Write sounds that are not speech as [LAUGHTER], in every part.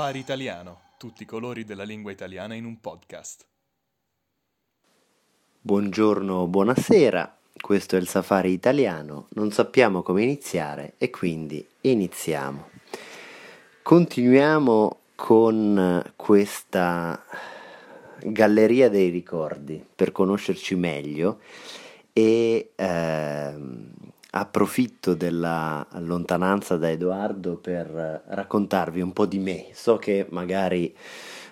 Safari Italiano, tutti i colori della lingua italiana in un podcast. Buongiorno, buonasera, questo è il Safari Italiano, non sappiamo come iniziare e quindi iniziamo. Continuiamo con questa galleria dei ricordi per conoscerci meglio e ehm, approfitto della lontananza da Edoardo per raccontarvi un po' di me. So che magari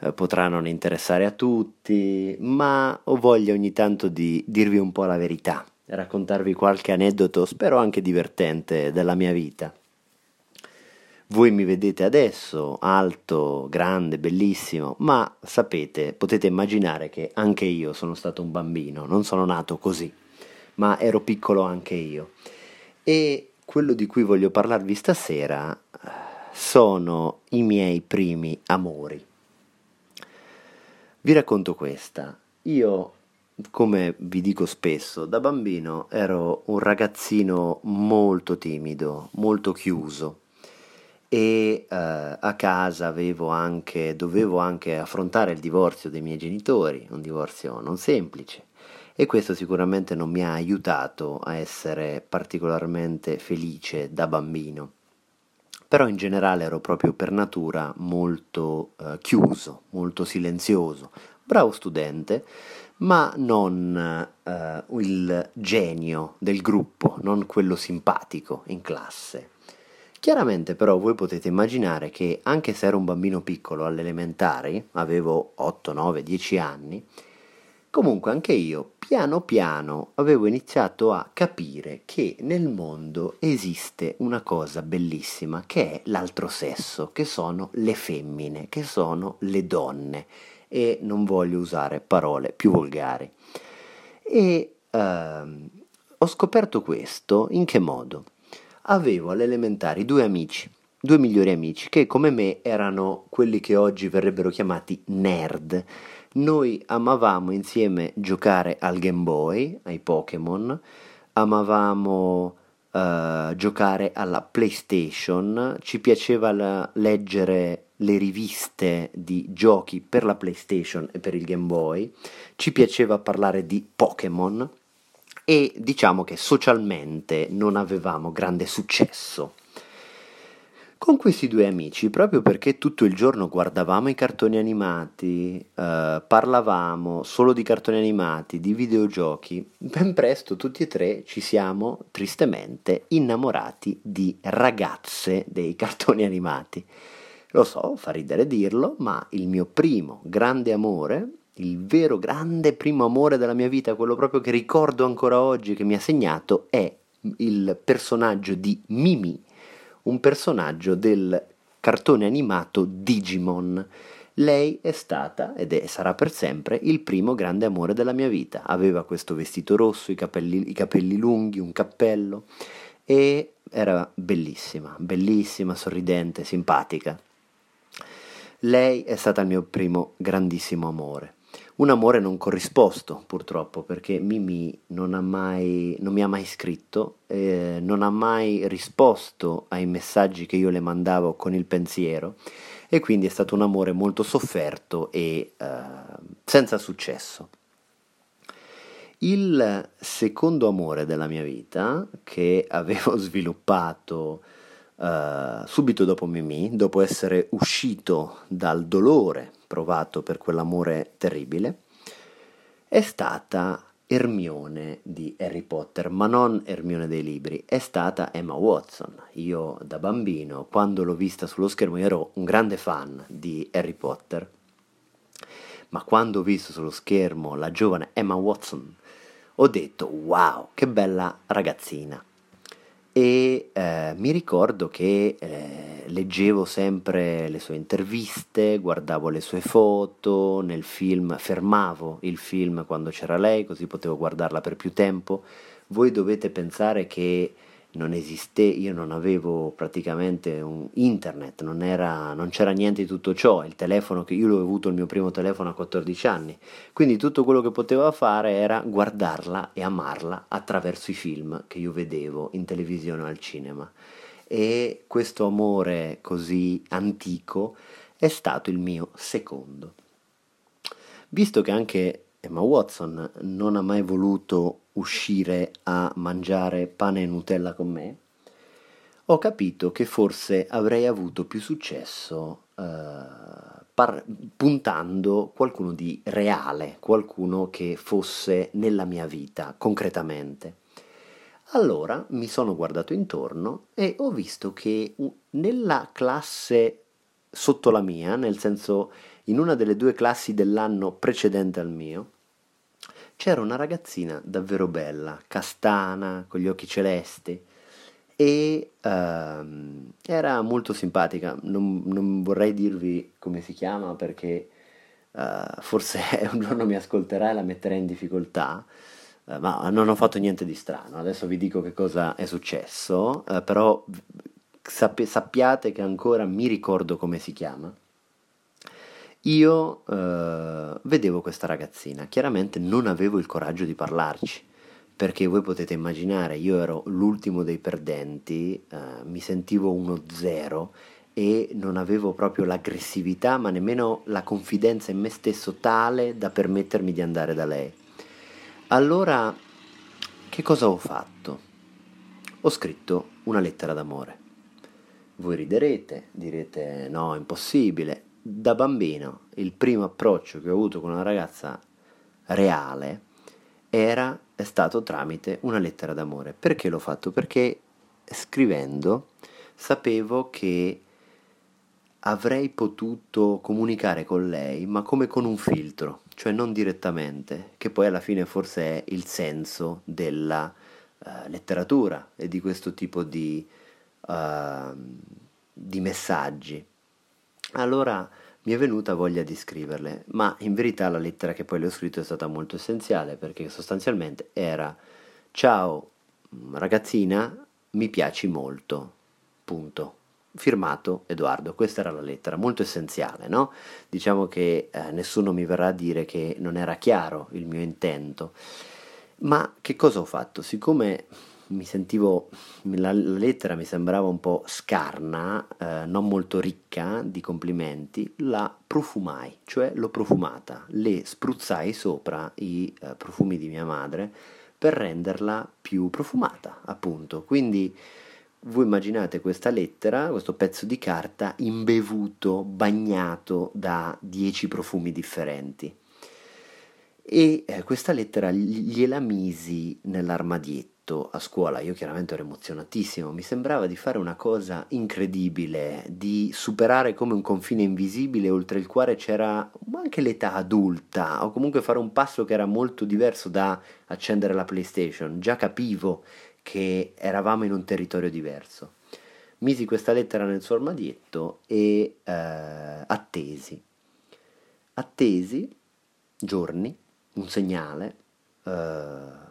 eh, potrà non interessare a tutti, ma ho voglia ogni tanto di dirvi un po' la verità, raccontarvi qualche aneddoto, spero anche divertente, della mia vita. Voi mi vedete adesso, alto, grande, bellissimo, ma sapete, potete immaginare che anche io sono stato un bambino, non sono nato così, ma ero piccolo anche io. E quello di cui voglio parlarvi stasera sono i miei primi amori. Vi racconto questa. Io, come vi dico spesso, da bambino ero un ragazzino molto timido, molto chiuso e eh, a casa anche, dovevo anche affrontare il divorzio dei miei genitori, un divorzio non semplice e questo sicuramente non mi ha aiutato a essere particolarmente felice da bambino. Però in generale ero proprio per natura molto eh, chiuso, molto silenzioso, bravo studente, ma non eh, il genio del gruppo, non quello simpatico in classe. Chiaramente però voi potete immaginare che anche se ero un bambino piccolo alle elementari, avevo 8, 9, 10 anni, Comunque anche io, piano piano, avevo iniziato a capire che nel mondo esiste una cosa bellissima, che è l'altro sesso, che sono le femmine, che sono le donne. E non voglio usare parole più volgari. E ehm, ho scoperto questo in che modo? Avevo alle elementari due amici, due migliori amici, che come me erano quelli che oggi verrebbero chiamati nerd noi amavamo insieme giocare al Game Boy, ai Pokémon, amavamo uh, giocare alla PlayStation, ci piaceva la, leggere le riviste di giochi per la PlayStation e per il Game Boy, ci piaceva parlare di Pokémon e diciamo che socialmente non avevamo grande successo con questi due amici, proprio perché tutto il giorno guardavamo i cartoni animati, eh, parlavamo solo di cartoni animati, di videogiochi, ben presto tutti e tre ci siamo tristemente innamorati di ragazze dei [LAUGHS] cartoni animati. Lo so, fa ridere dirlo, ma il mio primo grande amore, il vero grande primo amore della mia vita, quello proprio che ricordo ancora oggi, che mi ha segnato, è il personaggio di Mimi un personaggio del cartone animato Digimon. Lei è stata ed è, sarà per sempre il primo grande amore della mia vita. Aveva questo vestito rosso, i capelli, i capelli lunghi, un cappello e era bellissima, bellissima, sorridente, simpatica. Lei è stata il mio primo grandissimo amore. Un amore non corrisposto, purtroppo, perché Mimi non, mai, non mi ha mai scritto, eh, non ha mai risposto ai messaggi che io le mandavo con il pensiero e quindi è stato un amore molto sofferto e eh, senza successo. Il secondo amore della mia vita, che [LAUGHS] avevo sviluppato uh, subito dopo Mimì, dopo essere uscito dal dolore provato per quell'amore terribile, è stata Ermione di Harry Potter, ma non Ermione dei libri, è stata Emma Watson. Io da bambino, quando l'ho vista sullo schermo, ero un grande fan di Harry Potter, ma quando ho visto sullo schermo la giovane Emma Watson, ho detto wow, che bella ragazzina e eh, mi ricordo che eh, leggevo sempre le sue interviste, guardavo le sue foto, nel film fermavo il film quando c'era lei così potevo guardarla per più tempo. Voi dovete pensare che non esiste, io non avevo praticamente un internet, non, era, non c'era niente di tutto ciò, il telefono che io l'ho avuto il mio primo telefono a 14 anni, quindi tutto quello che poteva fare era guardarla e amarla attraverso i film che io vedevo in televisione o al cinema. E questo amore così antico è stato il mio secondo. Visto che anche Emma Watson non ha mai voluto uscire a mangiare pane e Nutella con me, ho capito che forse avrei avuto più successo eh, par- puntando qualcuno di reale, qualcuno che fosse nella mia vita concretamente. Allora mi sono guardato intorno e ho visto che nella classe sotto la mia, nel senso in una delle due classi dell'anno precedente al mio, c'era una ragazzina davvero bella, castana, con gli occhi celesti e uh, era molto simpatica. Non, non, vorrei dirvi come si chiama perché uh, forse [LAUGHS] un giorno mi ascolterà e la metterà in difficoltà. Uh, ma non ho fatto niente di strano. Adesso vi dico che cosa è successo, eh, però sapp- sappiate che ancora mi ricordo come si chiama. Io uh, vedevo questa ragazzina, chiaramente non avevo il coraggio di parlarci, perché voi potete immaginare, io ero l'ultimo dei perdenti, uh, mi sentivo uno zero e non avevo proprio l'aggressività, ma nemmeno la confidenza in me stesso tale da permettermi di andare da lei. Allora, che cosa ho fatto? Ho scritto una lettera d'amore. Voi riderete, direte no, è impossibile. Da bambino il primo approccio che ho avuto con una ragazza reale era, è stato tramite una lettera d'amore. Perché l'ho fatto? Perché scrivendo sapevo che avrei potuto comunicare con lei, ma come con un filtro, cioè non direttamente, che poi alla fine forse è il senso della uh, letteratura e di questo tipo di uh, di messaggi. Allora mi è venuta voglia di scriverle, ma in verità la lettera che poi le ho scritto è stata molto essenziale perché sostanzialmente era ciao ragazzina, mi piaci molto, punto. Firmato Edoardo, questa era la lettera, molto essenziale, no? Diciamo che eh, nessuno mi verrà a dire che non era chiaro il mio intento. Ma che cosa ho fatto? Siccome mi sentivo, la, lettera mi sembrava un po' scarna, eh, non molto ricca di complimenti, la profumai, cioè l'ho profumata, le spruzzai sopra i eh, profumi di mia madre per renderla più profumata, appunto. Quindi voi immaginate questa lettera, questo pezzo di carta imbevuto, bagnato da dieci profumi differenti. E eh, questa lettera gliela misi nell'armadietto detto a scuola, io chiaramente ero emozionatissimo, mi sembrava di fare una cosa incredibile, di superare come un confine invisibile oltre il quale c'era anche l'età adulta, o comunque fare un passo che era molto diverso da accendere la PlayStation. Già capivo che eravamo in un territorio diverso. Misi questa lettera nel suo armadietto e eh, attesi. Attesi giorni, un segnale. Eh,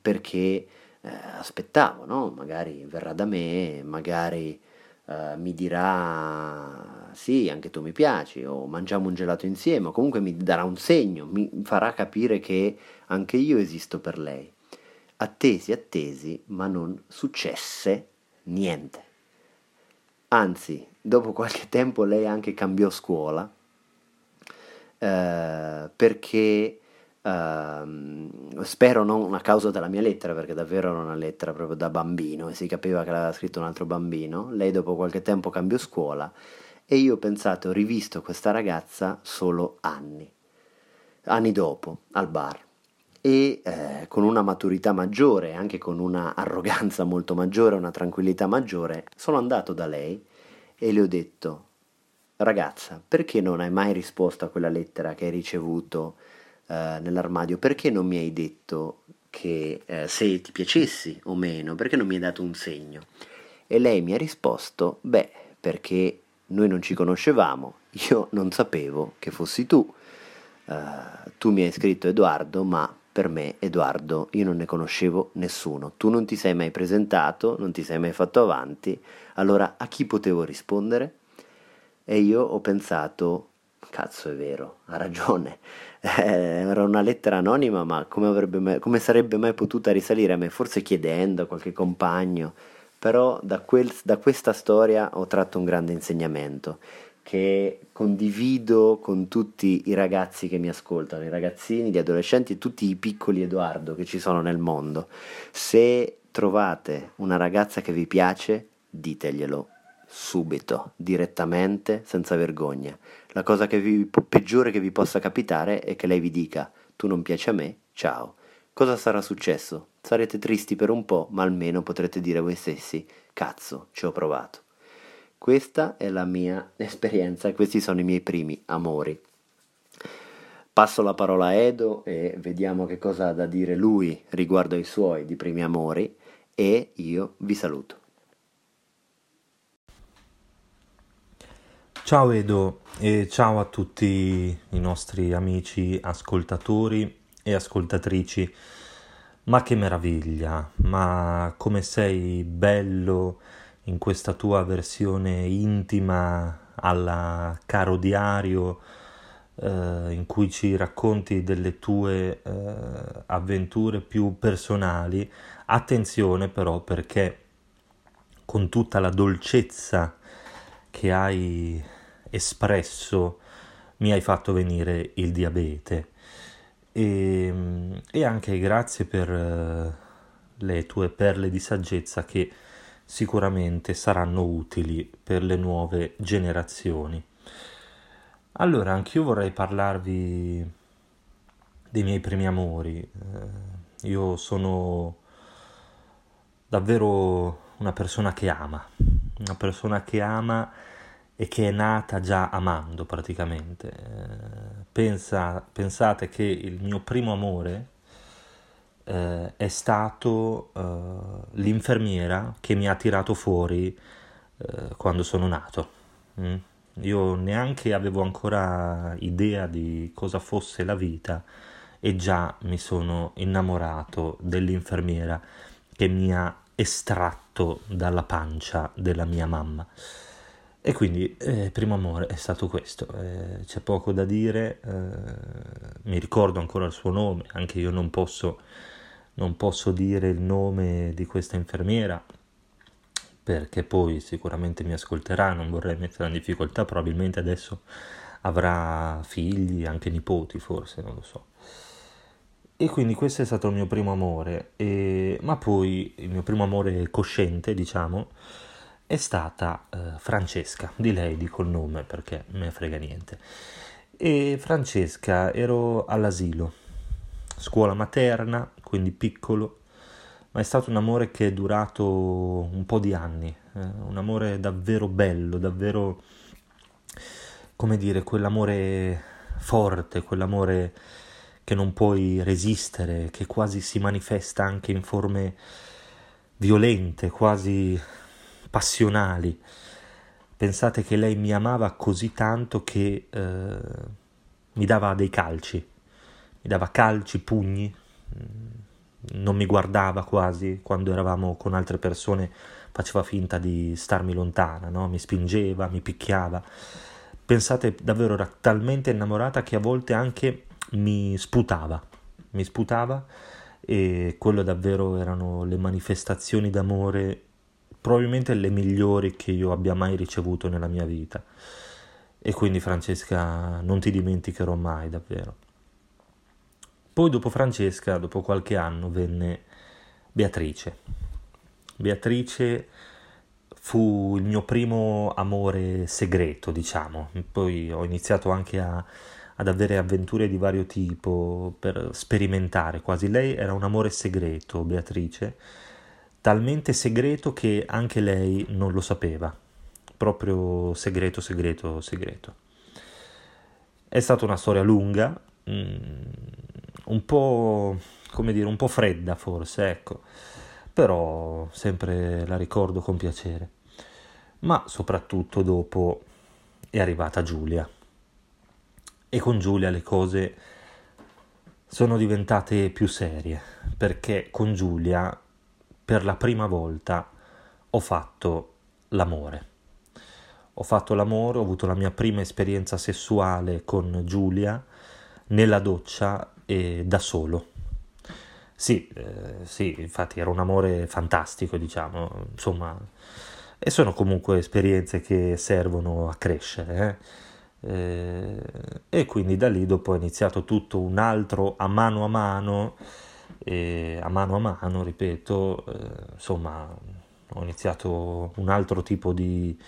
perché eh, aspettavo, no? magari verrà da me, magari eh, mi dirà sì, anche tu mi piaci, o mangiamo un gelato insieme, o comunque mi darà un segno, mi farà capire che anche io esisto per lei. Attesi, attesi, ma non successe niente. Anzi, dopo qualche tempo lei anche cambiò scuola eh, perché Uh, spero non a causa della mia lettera, perché davvero era una lettera proprio da bambino e si capiva che l'aveva scritto un altro bambino. Lei dopo qualche tempo cambiò scuola e io ho pensato, ho rivisto questa ragazza solo anni, anni dopo, al bar. E eh, con una maturità maggiore, anche con una arroganza molto maggiore, una tranquillità maggiore, sono andato da lei e le ho detto, ragazza, perché non hai mai risposto a quella lettera che hai ricevuto? Eh, nell'armadio, perché non mi hai detto che eh, se ti piacessi o meno, perché non mi hai dato un segno? E lei mi ha risposto, beh, perché noi non ci conoscevamo, io non sapevo che fossi tu. Uh, tu mi hai scritto Edoardo, ma per me Edoardo io non ne conoscevo nessuno. Tu non ti sei mai presentato, non ti sei mai fatto avanti, allora a chi potevo rispondere? E io ho pensato, cazzo è vero, ha ragione, [LAUGHS] eh, era una lettera anonima, ma come, mai, come, sarebbe mai potuta risalire a me? Forse chiedendo a qualche compagno, però da, quel, da questa storia ho tratto un grande insegnamento, che condivido con tutti i ragazzi che mi ascoltano, i ragazzini, gli adolescenti tutti i piccoli Edoardo che ci sono nel mondo. Se trovate una ragazza che vi piace, diteglielo subito, direttamente, senza vergogna. La cosa che vi, peggiore che vi possa capitare è che lei vi dica tu non piaci a me, ciao. Cosa sarà successo? Sarete tristi per un po', ma almeno potrete dire voi stessi cazzo, ci ho provato. Questa è la mia [LAUGHS] esperienza e questi sono i miei primi amori. Passo la parola a Edo e vediamo che cosa ha da dire lui riguardo ai suoi di primi amori e io vi saluto. Ciao Edo e ciao a tutti i nostri amici ascoltatori e ascoltatrici. Ma che meraviglia, ma come sei bello in questa tua versione intima alla caro diario eh, in cui ci racconti delle tue eh, avventure più personali. Attenzione però perché con tutta la dolcezza che hai espresso mi hai fatto venire il diabete e, e anche grazie per uh, le tue perle di saggezza che sicuramente saranno utili per le nuove generazioni. Allora, anch'io vorrei parlarvi dei miei primi amori. Eh, io sono davvero una persona che ama, una persona che ama e che è nata già amando praticamente. Eh, pensa, pensate che il mio primo amore eh, è stato eh, l'infermiera che mi ha tirato fuori eh, quando sono nato. Mm? Io neanche avevo ancora idea di cosa fosse la vita e già mi sono innamorato dell'infermiera che mi ha estratto dalla pancia della mia mamma. E quindi eh, primo amore è stato questo, eh, c'è poco da dire, eh, mi ricordo ancora il suo nome, anche io non posso, non posso dire il nome di questa infermiera perché poi sicuramente mi ascolterà, non vorrei metterla in difficoltà, probabilmente adesso avrà figli, anche nipoti forse, non lo so. E quindi questo è stato il mio primo amore, e, ma poi il mio primo amore cosciente, diciamo, è stata eh, Francesca, di lei dico il nome perché me frega niente. E Francesca ero all'asilo, scuola materna, quindi piccolo, ma è stato un amore che è durato un po' di anni, eh, un amore davvero bello, davvero, come dire, quell'amore forte, quell'amore che non puoi resistere, che quasi si manifesta anche in forme violente, quasi passionali. Pensate che lei mi amava così tanto che eh, mi dava dei calci, mi dava calci, pugni, mm, non mi guardava quasi quando eravamo con altre persone, faceva finta di starmi lontana, no? mi spingeva, mi picchiava. Pensate davvero era talmente innamorata che a volte anche mi sputava, mi sputava e quello davvero erano le manifestazioni d'amore probabilmente le migliori che io abbia mai ricevuto nella mia vita. E quindi Francesca non ti dimenticherò mai davvero. Poi dopo Francesca, dopo qualche anno, venne Beatrice. Beatrice fu il mio primo amore segreto, diciamo. Poi ho iniziato anche a, ad avere avventure di vario tipo per sperimentare quasi. Lei era un amore segreto, Beatrice talmente segreto che anche lei non lo sapeva, proprio segreto, segreto, segreto. È stata una storia lunga, mm, un po', come dire, un po' fredda forse, ecco, però sempre la ricordo con piacere. Ma soprattutto dopo è arrivata Giulia. E con Giulia le cose sono diventate più serie, perché con Giulia per la prima volta ho fatto l'amore. Ho fatto l'amore, ho avuto la mia prima esperienza sessuale con Giulia nella doccia e da solo. Sì, eh, sì, infatti era un amore fantastico, diciamo, insomma, e sono comunque esperienze che servono a crescere. Eh? Eh, e quindi da lì dopo è iniziato tutto un altro a mano a mano, e a mano a mano, ripeto, eh, insomma, ho iniziato un altro tipo di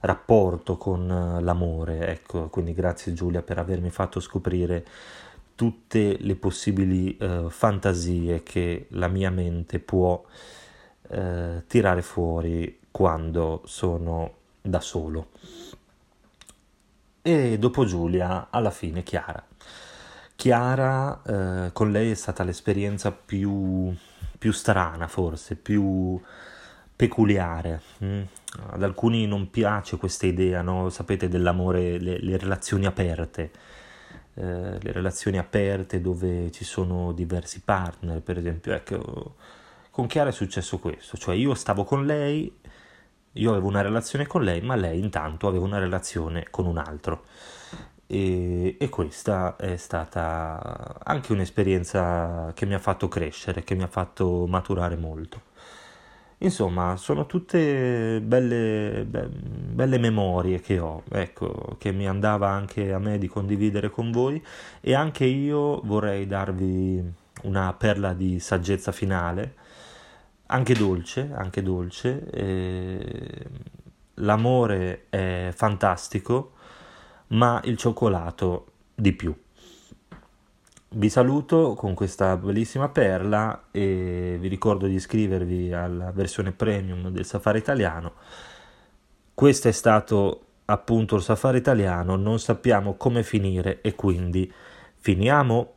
rapporto con l'amore, ecco, quindi grazie Giulia per avermi fatto scoprire tutte le possibili eh, fantasie che la mia mente può eh, tirare fuori quando sono da solo. E dopo Giulia, alla fine Chiara. Chiara, eh, con lei è stata l'esperienza più, più strana forse, più peculiare. Mm? Ad alcuni non piace questa idea, no? sapete, dell'amore, le, le relazioni aperte. Eh, le relazioni aperte dove ci sono diversi partner, per esempio. Ecco, con Chiara è successo questo, cioè io stavo con lei io avevo una relazione con lei, ma lei intanto aveva una relazione con un altro. E, e, questa è stata anche un'esperienza che mi ha fatto crescere, che mi ha fatto maturare molto. Insomma, sono tutte belle, be, belle memorie che ho, ecco, che mi andava anche a me di condividere con voi e anche io vorrei darvi una perla di saggezza finale anche dolce, anche dolce. Eh, l'amore è fantastico, ma il cioccolato di più. Vi saluto con questa bellissima perla e vi ricordo di iscrivervi alla versione premium del Safari Italiano. Questo è stato appunto il Safari Italiano, non sappiamo come finire e quindi finiamo.